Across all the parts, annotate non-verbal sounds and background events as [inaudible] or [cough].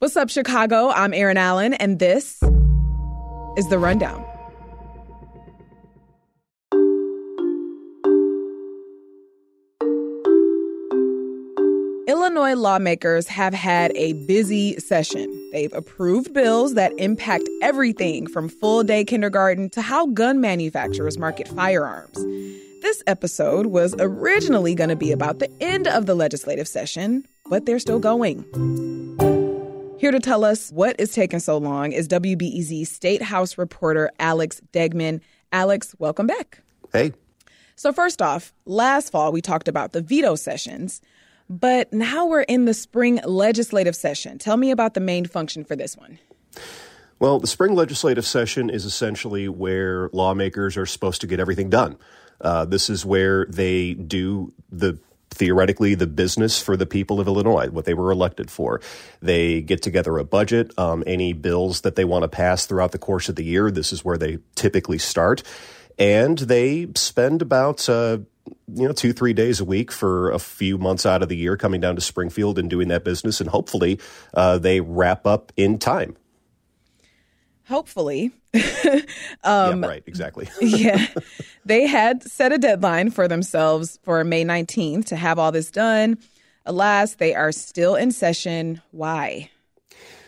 What's up, Chicago? I'm Erin Allen, and this is The Rundown. Illinois lawmakers have had a busy session. They've approved bills that impact everything from full day kindergarten to how gun manufacturers market firearms. This episode was originally going to be about the end of the legislative session, but they're still going. Here to tell us what is taking so long is WBEZ State House reporter Alex Degman. Alex, welcome back. Hey. So, first off, last fall we talked about the veto sessions, but now we're in the spring legislative session. Tell me about the main function for this one. Well, the spring legislative session is essentially where lawmakers are supposed to get everything done. Uh, this is where they do the theoretically the business for the people of Illinois, what they were elected for. They get together a budget, um, any bills that they want to pass throughout the course of the year. This is where they typically start. And they spend about, uh, you know, two, three days a week for a few months out of the year coming down to Springfield and doing that business. And hopefully uh, they wrap up in time. Hopefully. [laughs] um, yeah, right, exactly. [laughs] yeah. [laughs] They had set a deadline for themselves for May 19th to have all this done. Alas, they are still in session. Why?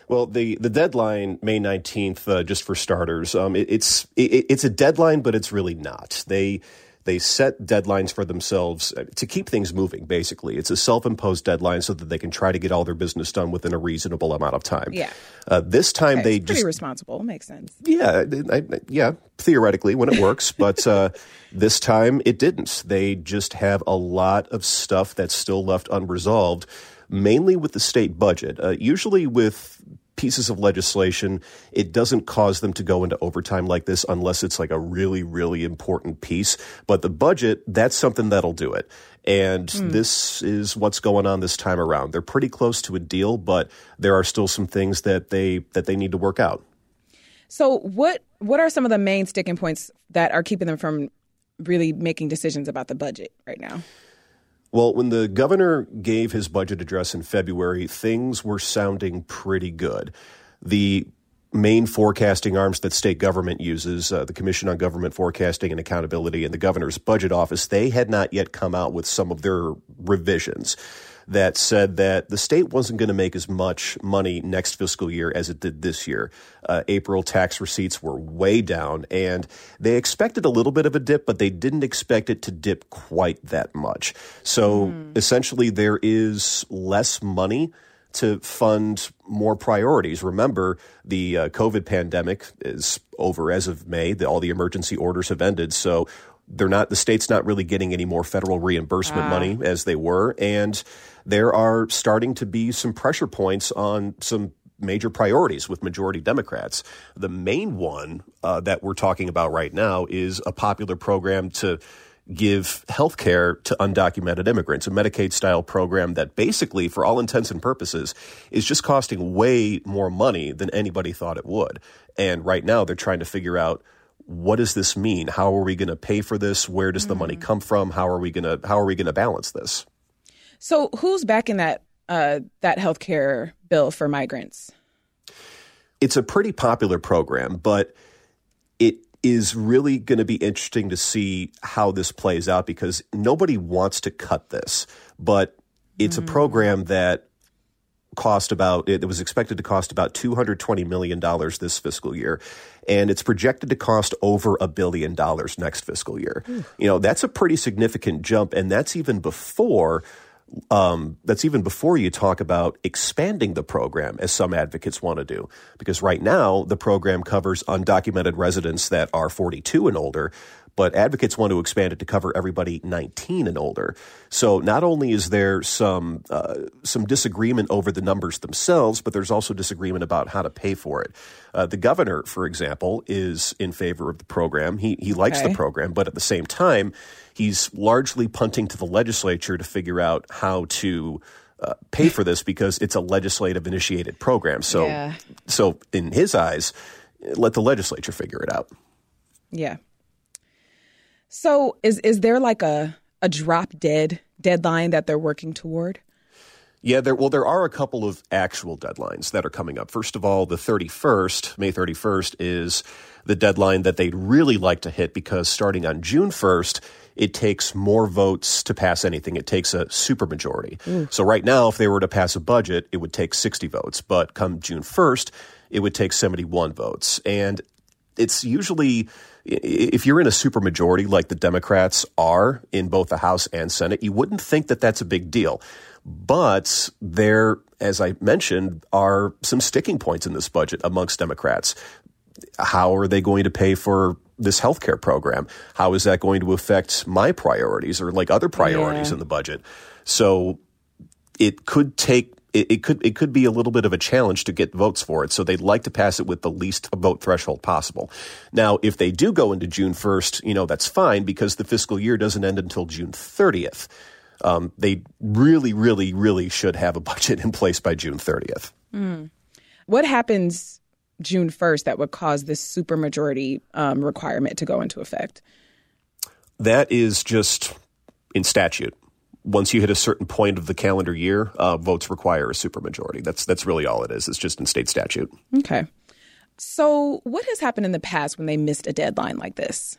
Well, the, the deadline, May 19th, uh, just for starters, um, it, it's it, it's a deadline, but it's really not. They they set deadlines for themselves uh, to keep things moving, basically. It's a self imposed deadline so that they can try to get all their business done within a reasonable amount of time. Yeah. Uh, this time okay, they pretty just. responsible. Makes sense. Yeah. I, yeah. Theoretically, when it works. [laughs] but uh, this time it didn't. They just have a lot of stuff that's still left unresolved mainly with the state budget. Uh, usually with pieces of legislation, it doesn't cause them to go into overtime like this unless it's like a really, really important piece. But the budget, that's something that'll do it. And mm. this is what's going on this time around. They're pretty close to a deal, but there are still some things that they that they need to work out. So what what are some of the main sticking points that are keeping them from really making decisions about the budget right now? Well, when the governor gave his budget address in February, things were sounding pretty good. The main forecasting arms that state government uses, uh, the Commission on Government Forecasting and Accountability and the governor's budget office, they had not yet come out with some of their revisions that said that the state wasn't going to make as much money next fiscal year as it did this year. Uh, April tax receipts were way down, and they expected a little bit of a dip, but they didn't expect it to dip quite that much. So mm. essentially, there is less money to fund more priorities. Remember, the uh, COVID pandemic is over as of May. The, all the emergency orders have ended. So they're not the state's not really getting any more federal reimbursement ah. money as they were and there are starting to be some pressure points on some major priorities with majority Democrats. The main one uh, that we're talking about right now is a popular program to give health care to undocumented immigrants, a Medicaid style program that basically, for all intents and purposes, is just costing way more money than anybody thought it would. And right now, they're trying to figure out what does this mean? How are we going to pay for this? Where does mm-hmm. the money mm. come from? How are we going to how are we going to balance this? So, who's backing that uh, that health care bill for migrants? It's a pretty popular program, but it is really going to be interesting to see how this plays out because nobody wants to cut this, but it's mm. a program that cost about it was expected to cost about 220 million dollars this fiscal year and it's projected to cost over a billion dollars next fiscal year. Mm. You know, that's a pretty significant jump and that's even before um, that's even before you talk about expanding the program, as some advocates want to do. Because right now, the program covers undocumented residents that are 42 and older, but advocates want to expand it to cover everybody 19 and older. So not only is there some uh, some disagreement over the numbers themselves, but there's also disagreement about how to pay for it. Uh, the governor, for example, is in favor of the program. He he likes Okay. the program, but at the same time, he's largely punting to the legislature to figure out how to. Uh, pay for this because it's a legislative initiated program. So, Yeah. so in his eyes, let the legislature figure it out. Yeah. So is is there like a a drop dead deadline that they're working toward? Yeah, there well there are a couple of actual deadlines that are coming up. First of all, the 31st, May 31st is the deadline that they'd really like to hit because starting on June 1st, it takes more votes to pass anything. It takes a supermajority. So right now if they were to pass a budget, it would take 60 votes, but come June 1st, it would take 71 votes. And it's usually if you're in a supermajority like the Democrats are in both the House and Senate, you wouldn't think that that's a big deal. But there, as I mentioned, are some sticking points in this budget amongst Democrats. How are they going to pay for this healthcare program? How is that going to affect my priorities or like other priorities Yeah. in the budget? So it could take it, it could it could be a little bit of a challenge to get votes for it. So they'd like to pass it with the least vote threshold possible. Now, if they do go into June first, you know that's fine because the fiscal year doesn't end until June thirtieth. Um, they really, really, really should have a [laughs] budget in place by June thirtieth. What happens June first that would cause this supermajority um, requirement to go into effect? That is just in statute. Once you hit a certain point of the calendar year, uh, votes require a supermajority. That's that's really all it is. It's just in state statute. Okay. So what has happened in the past when they missed a deadline like this?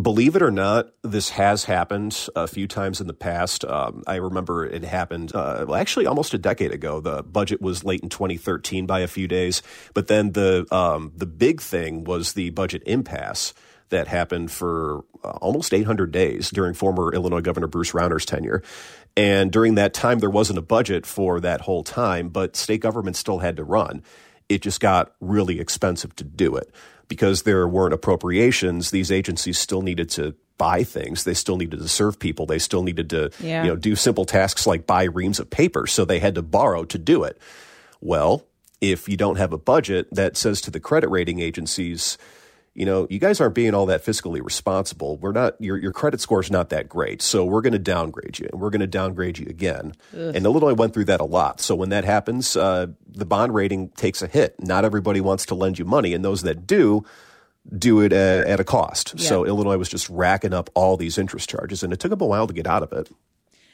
Believe it or not, this has happened a few times in the past. Um, I remember it happened, uh, well, actually almost a decade ago. The budget was late in 2013 by a few days, but then the um, the big thing was the budget impasse that happened for uh, almost 800 days during former Illinois Governor Bruce Rauner's tenure. And during that time, there wasn't a budget for that whole time, but state government still had to run. It just got really expensive to do it because there weren't appropriations. These agencies still needed to buy things. They still needed to serve people. They still needed to, Yeah. you know, do simple tasks like buy reams of paper. So they had to borrow to do it. Well, if you don't have a budget that says to the credit rating agencies, you know, you guys aren't being all that fiscally responsible. We're not your your credit score is not that great, so we're going to downgrade you, and we're going to downgrade you again. And Illinois went through that a lot. So when that happens, uh, the bond rating takes a hit. Not everybody wants to lend you money, and those that do do it at, at a cost. So Illinois was just racking up all these interest charges, and it took them a while to get out of it.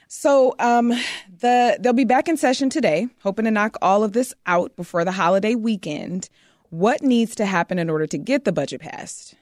So um, the they'll be back in session today, hoping to knock all of this out before the holiday weekend. What needs to happen in order to get the budget passed?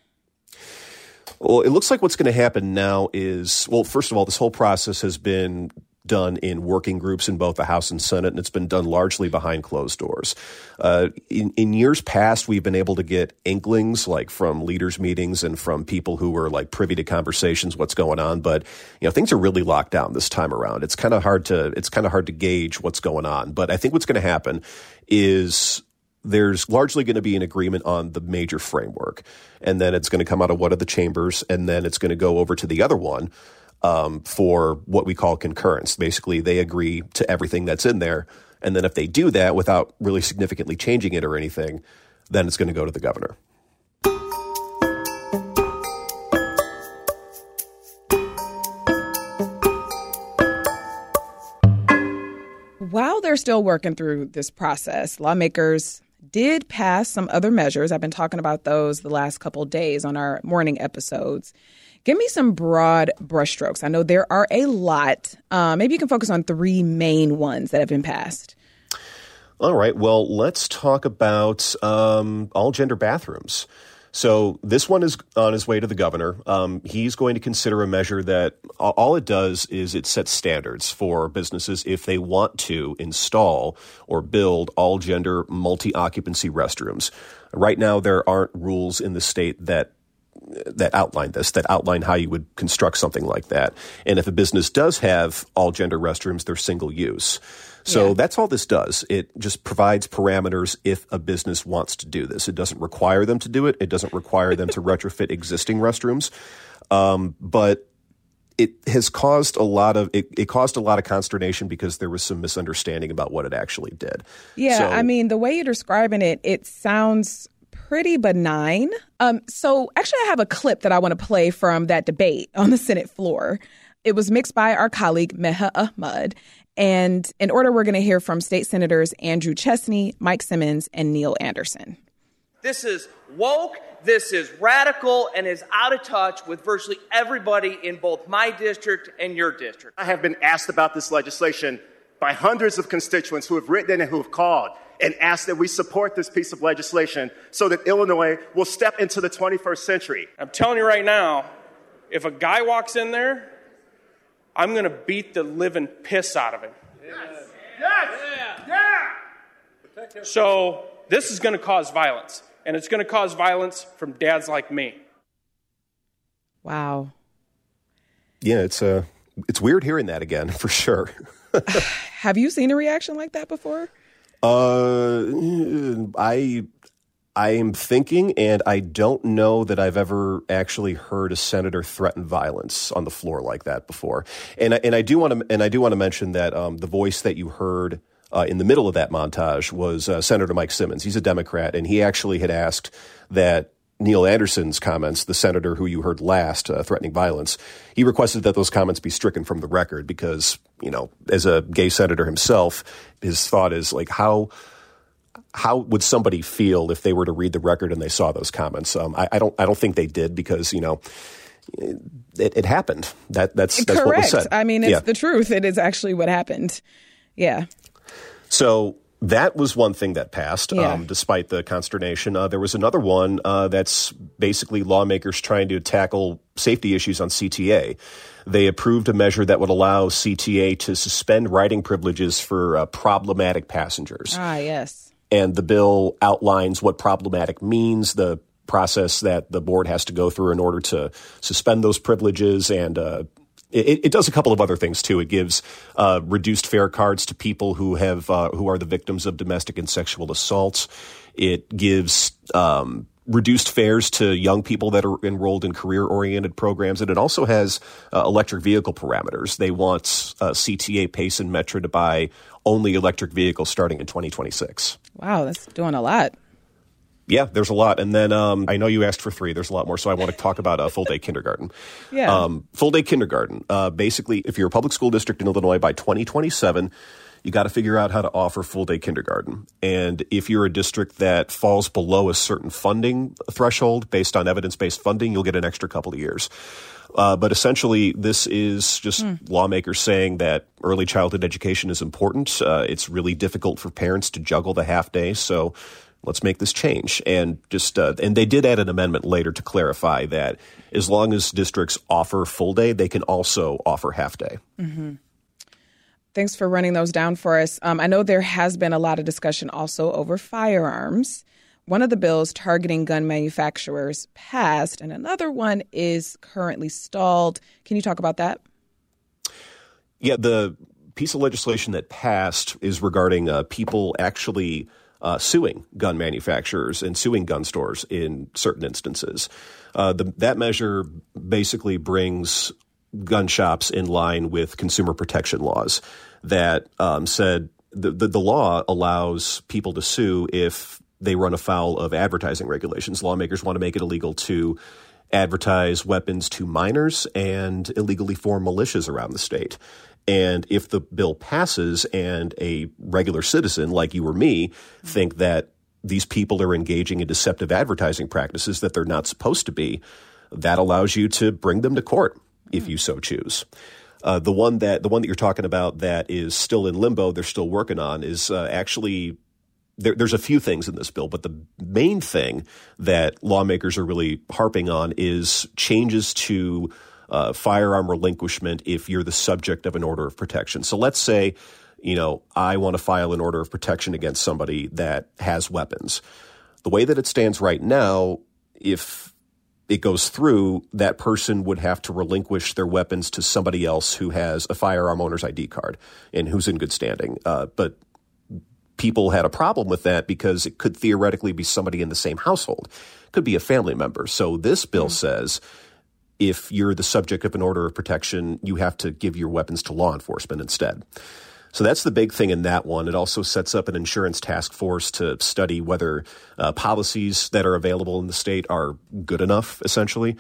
Well, it looks like what's going to happen now is well, first of all, this whole process has been done in working groups in both the House and Senate, and it's been done largely behind closed doors. Uh, in, in years past, we've been able to get inklings like from leaders' meetings and from people who were like privy to conversations, what's going on. But you know, things are really locked down this time around. It's kind of hard to it's kind of hard to gauge what's going on. But I think what's going to happen is there's largely going to be an agreement on the major framework. And then it's going to come out of one of the chambers, and then it's going to go over to the other one um, for what we call concurrence. Basically, they agree to everything that's in there. And then if they do that without really significantly changing it or anything, then it's going to go to the governor. While they're still working through this process, lawmakers did pass some other measures. I've been talking about those the last couple days on our morning episodes. Give me some broad brushstrokes. I know there are a lot. Uh, maybe you can focus on three main ones that have been passed. All right. Well, let's talk about um, all gender bathrooms. So this one is on his way to the governor. Um, he's going to consider a measure that all- it does is it sets standards for businesses if they want to install or build all gender multi occupancy restrooms. Right now, there aren't rules in the state that that outline this, that outline how you would construct something like that. And if a business does have all gender restrooms, they're single use. So Yeah. that's all this does. It just provides parameters if a business wants to do this. It doesn't require them to do it. It doesn't require them to [laughs] retrofit existing restrooms. Um, but it has caused a lot of it, it caused a lot of consternation because there was some misunderstanding about what it actually did. Yeah, So- I mean, the way you're describing it, it sounds pretty benign. Um, so, actually, I have a clip that I want to play from that debate on the Senate floor. It was mixed by our colleague Meha Ahmad. And in order, we're going to hear from state senators Andrew Chesney, Mike Simmons, and Neil Anderson. This is woke, this is radical, and is out of touch with virtually everybody in both my district and your district. I have been asked about this legislation by hundreds of constituents who have written and who have called and ask that we support this piece of legislation so that Illinois will step into the 21st century. I'm telling you right now, if a guy walks in there, I'm going to beat the living piss out of him. Yes, yes, yeah. So, this is going to cause violence, and it's going to cause violence from dads like me. Wow. Yeah, it's uh, it's weird hearing that again [laughs] for sure. [sighs] Have you seen a reaction like that before? Uh, I I am thinking, and I don't know that I've ever actually heard a senator threaten violence on the floor like that before. And I, and I do want to and I do want to mention that um, the voice that you heard. Uh, in the middle of that montage was uh, Senator Mike Simmons. He's a Democrat, and he actually had asked that Neil Anderson's comments, the senator who you heard last uh, threatening violence, he requested that those comments be stricken from the record because, you know, as a gay senator himself, his thought is like, how how would somebody feel if they were to read the record and they saw those comments? Um, I, I don't I don't think they did because you know. It, it happened. That that's that's what was Correct. said. I mean, it's Yeah. the truth. It is actually what happened. Yeah. So that was one thing that passed, Yeah. um, despite the consternation. Uh, there was another one uh, that's basically lawmakers trying to tackle safety issues on CTA. They approved a measure that would allow CTA to suspend riding privileges for uh, problematic passengers. Ah, yes. And the bill outlines what problematic means, the process that the board has to go through in order to suspend those privileges and uh, it, it does a couple of other things too. It gives uh, reduced fare cards to people who have uh, who are the victims of domestic and sexual assaults. It gives um, reduced fares to young people that are enrolled in career oriented programs, and it also has uh, electric vehicle parameters. They want uh, CTA, Pace, and Metra to buy only electric vehicles starting in 2026. Wow, that's doing a lot. Yeah, there's a lot. And then um, I know you asked for three. There's a lot more. So I want to talk about uh, full day kindergarten. [laughs] Yeah. Um, full day kindergarten. Uh, basically, if you're a public school district in Illinois by 2027, you got to figure out how to offer full day kindergarten. And if you're a district that falls below a certain funding threshold based on evidence based funding, you'll get an extra couple of years. Uh, but essentially, this is just lawmakers saying that early childhood education is important. Uh, it's really difficult for parents to juggle the half day. So let's make this change. And just uh, and they did add an amendment later to clarify that as long as districts offer full day, they can also offer half day. Thanks for running those down for us. Um, I know there has been a lot of discussion also over firearms. One of the bills targeting gun manufacturers passed, and another one is currently stalled. Can you talk about that? Yeah, the piece of legislation that passed is regarding uh, people actually uh, suing gun manufacturers and suing gun stores in certain instances. Uh, the, that measure basically brings gun shops in line with consumer protection laws that um, said the, the, the law allows people to sue if they run afoul of advertising regulations. Lawmakers want to make it illegal to advertise weapons to minors and illegally form militias around the state. And if the bill passes and a regular citizen like you or me think that these people are engaging in deceptive advertising practices that they're not supposed to be, that allows you to bring them to court if you so choose. Uh, the one that the one that you're talking about that is still in limbo, they're still working on, is uh, actually there, there's a few things in this bill, but the main thing that lawmakers are really harping on is changes to uh, firearm relinquishment if you're the subject of an order of protection. So let's say, you know, I want to file an order of protection against somebody that has weapons. The way that it stands right now, if it goes through, that person would have to relinquish their weapons to somebody else who has a firearm owner's ID card and who's in good standing. Uh, but people had a problem with that because it could theoretically be somebody in the same household, it could be a family member. So this bill mm. says if you're the subject of an order of protection, you have to give your weapons to law enforcement instead. So that's the big thing in that one. It also sets up an insurance task force to study whether uh, policies that are available in the state are good enough, essentially.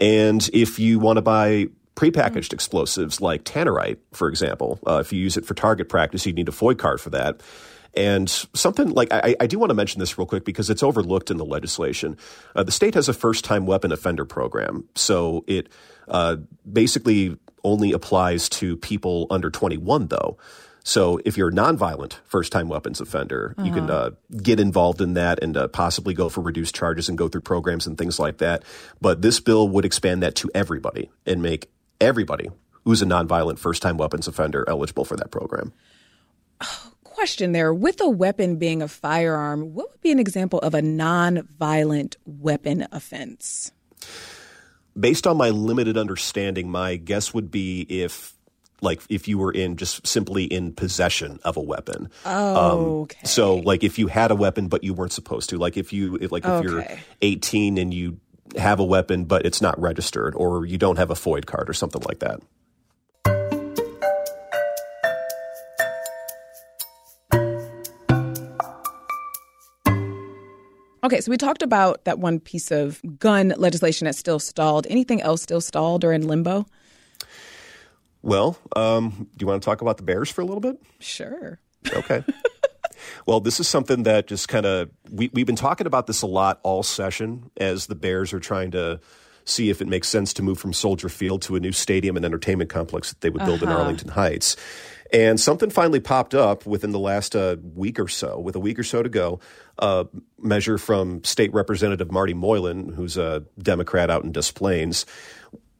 And if you want to buy prepackaged explosives like tannerite, for example, uh, if you use it for target practice, you need a FOID card for that. And something like I, I, do want to mention this real quick because it's overlooked in the legislation. Uh, the state has a first time weapon offender program. So it uh, basically only applies to people under 21, though. So if you're a nonviolent first time weapons offender, uh-huh. you can uh-huh. uh, get involved in that and uh, possibly go for reduced charges and go through programs and things like that. But this bill would expand that to everybody and make everybody who's a nonviolent first time weapons offender eligible for that program. Question there with a weapon being a firearm, what would be an example of a non-violent weapon offense? Based on my limited understanding, my guess would be if like if you were in just simply in possession of a weapon. Oh, um, okay. So like if you had a weapon but you weren't supposed to, like if you if, like if okay. you're 18 and you have a weapon but it's not registered, or you don't have a FOID card or something like that. Okay, so we talked about that one piece of gun legislation that's still stalled. Anything else still stalled or in limbo? Well, um, do you want to talk about the Bears for a little bit? Sure. Okay. [laughs] well, this is something that just kind of we, we've been talking about this a lot all session as the Bears are trying to see if it makes sense to move from Soldier Field to a new stadium and entertainment complex that they would build uh-huh. in Arlington Heights. And something finally popped up within the last uh, week or so, with a week or so to go. A measure from State Representative Marty Moylan, who's a Democrat out in Des Plaines,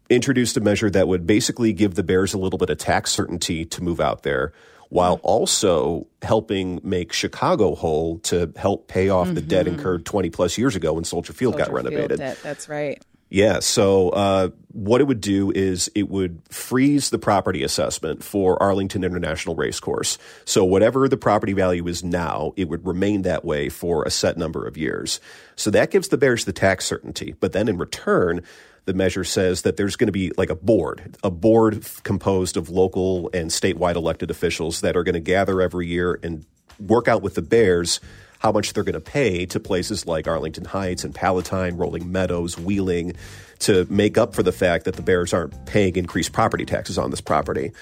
introduced a measure that would basically give the Bears a little bit of tax certainty to move out there while also helping make Chicago whole to help pay off mm-hmm. the debt mm-hmm. incurred 20 plus years ago when Soldier Field Soldier got renovated. Field debt, that's right. Yeah. So, uh, what it would do is it would freeze the property assessment for Arlington International Racecourse. So, whatever the property value is now, it would remain that way for a set number of years. So, that gives the Bears the tax certainty. But then in return, the measure says that there's going to be like a board, a board composed of local and statewide elected officials that are going to gather every year and work out with the Bears how much they're going to pay to places like Arlington Heights and Palatine, Rolling Meadows, Wheeling to make up for the fact that the Bears aren't paying increased property taxes on this property.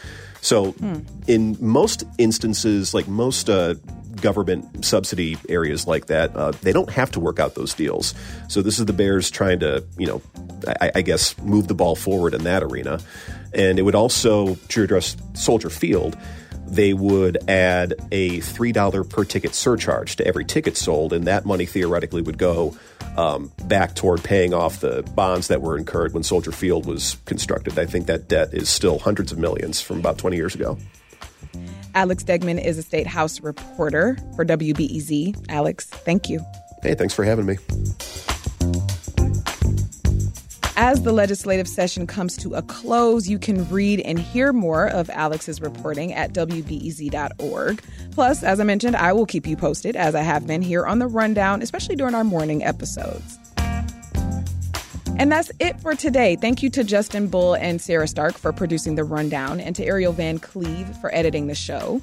So, hmm. in most instances, like most uh, government subsidy areas like that, uh, they don't have to work out those deals. So, this is the Bears trying to, you know, I, I guess, move the ball forward in that arena. And it would also, to address Soldier Field, they would add a $3 per ticket surcharge to every ticket sold, and that money theoretically would go um, back toward paying off the bonds that were incurred when Soldier Field was constructed. I think that debt is still hundreds of millions from about 20 years ago. Alex Degman is a State House reporter for WBEZ. Alex, thank you. Hey, thanks for having me. As the legislative session comes to a close, you can read and hear more of Alex's reporting at WBEZ.org. Plus, as I mentioned, I will keep you posted as I have been here on the rundown, especially during our morning episodes. And that's it for today. Thank you to Justin Bull and Sarah Stark for producing the rundown, and to Ariel Van Cleve for editing the show.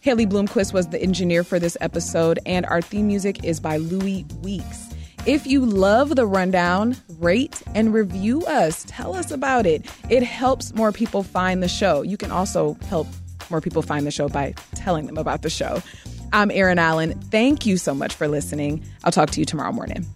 Haley Bloomquist was the engineer for this episode, and our theme music is by Louis Weeks. If you love the rundown, rate and review us. Tell us about it. It helps more people find the show. You can also help more people find the show by telling them about the show. I'm Erin Allen. Thank you so much for listening. I'll talk to you tomorrow morning.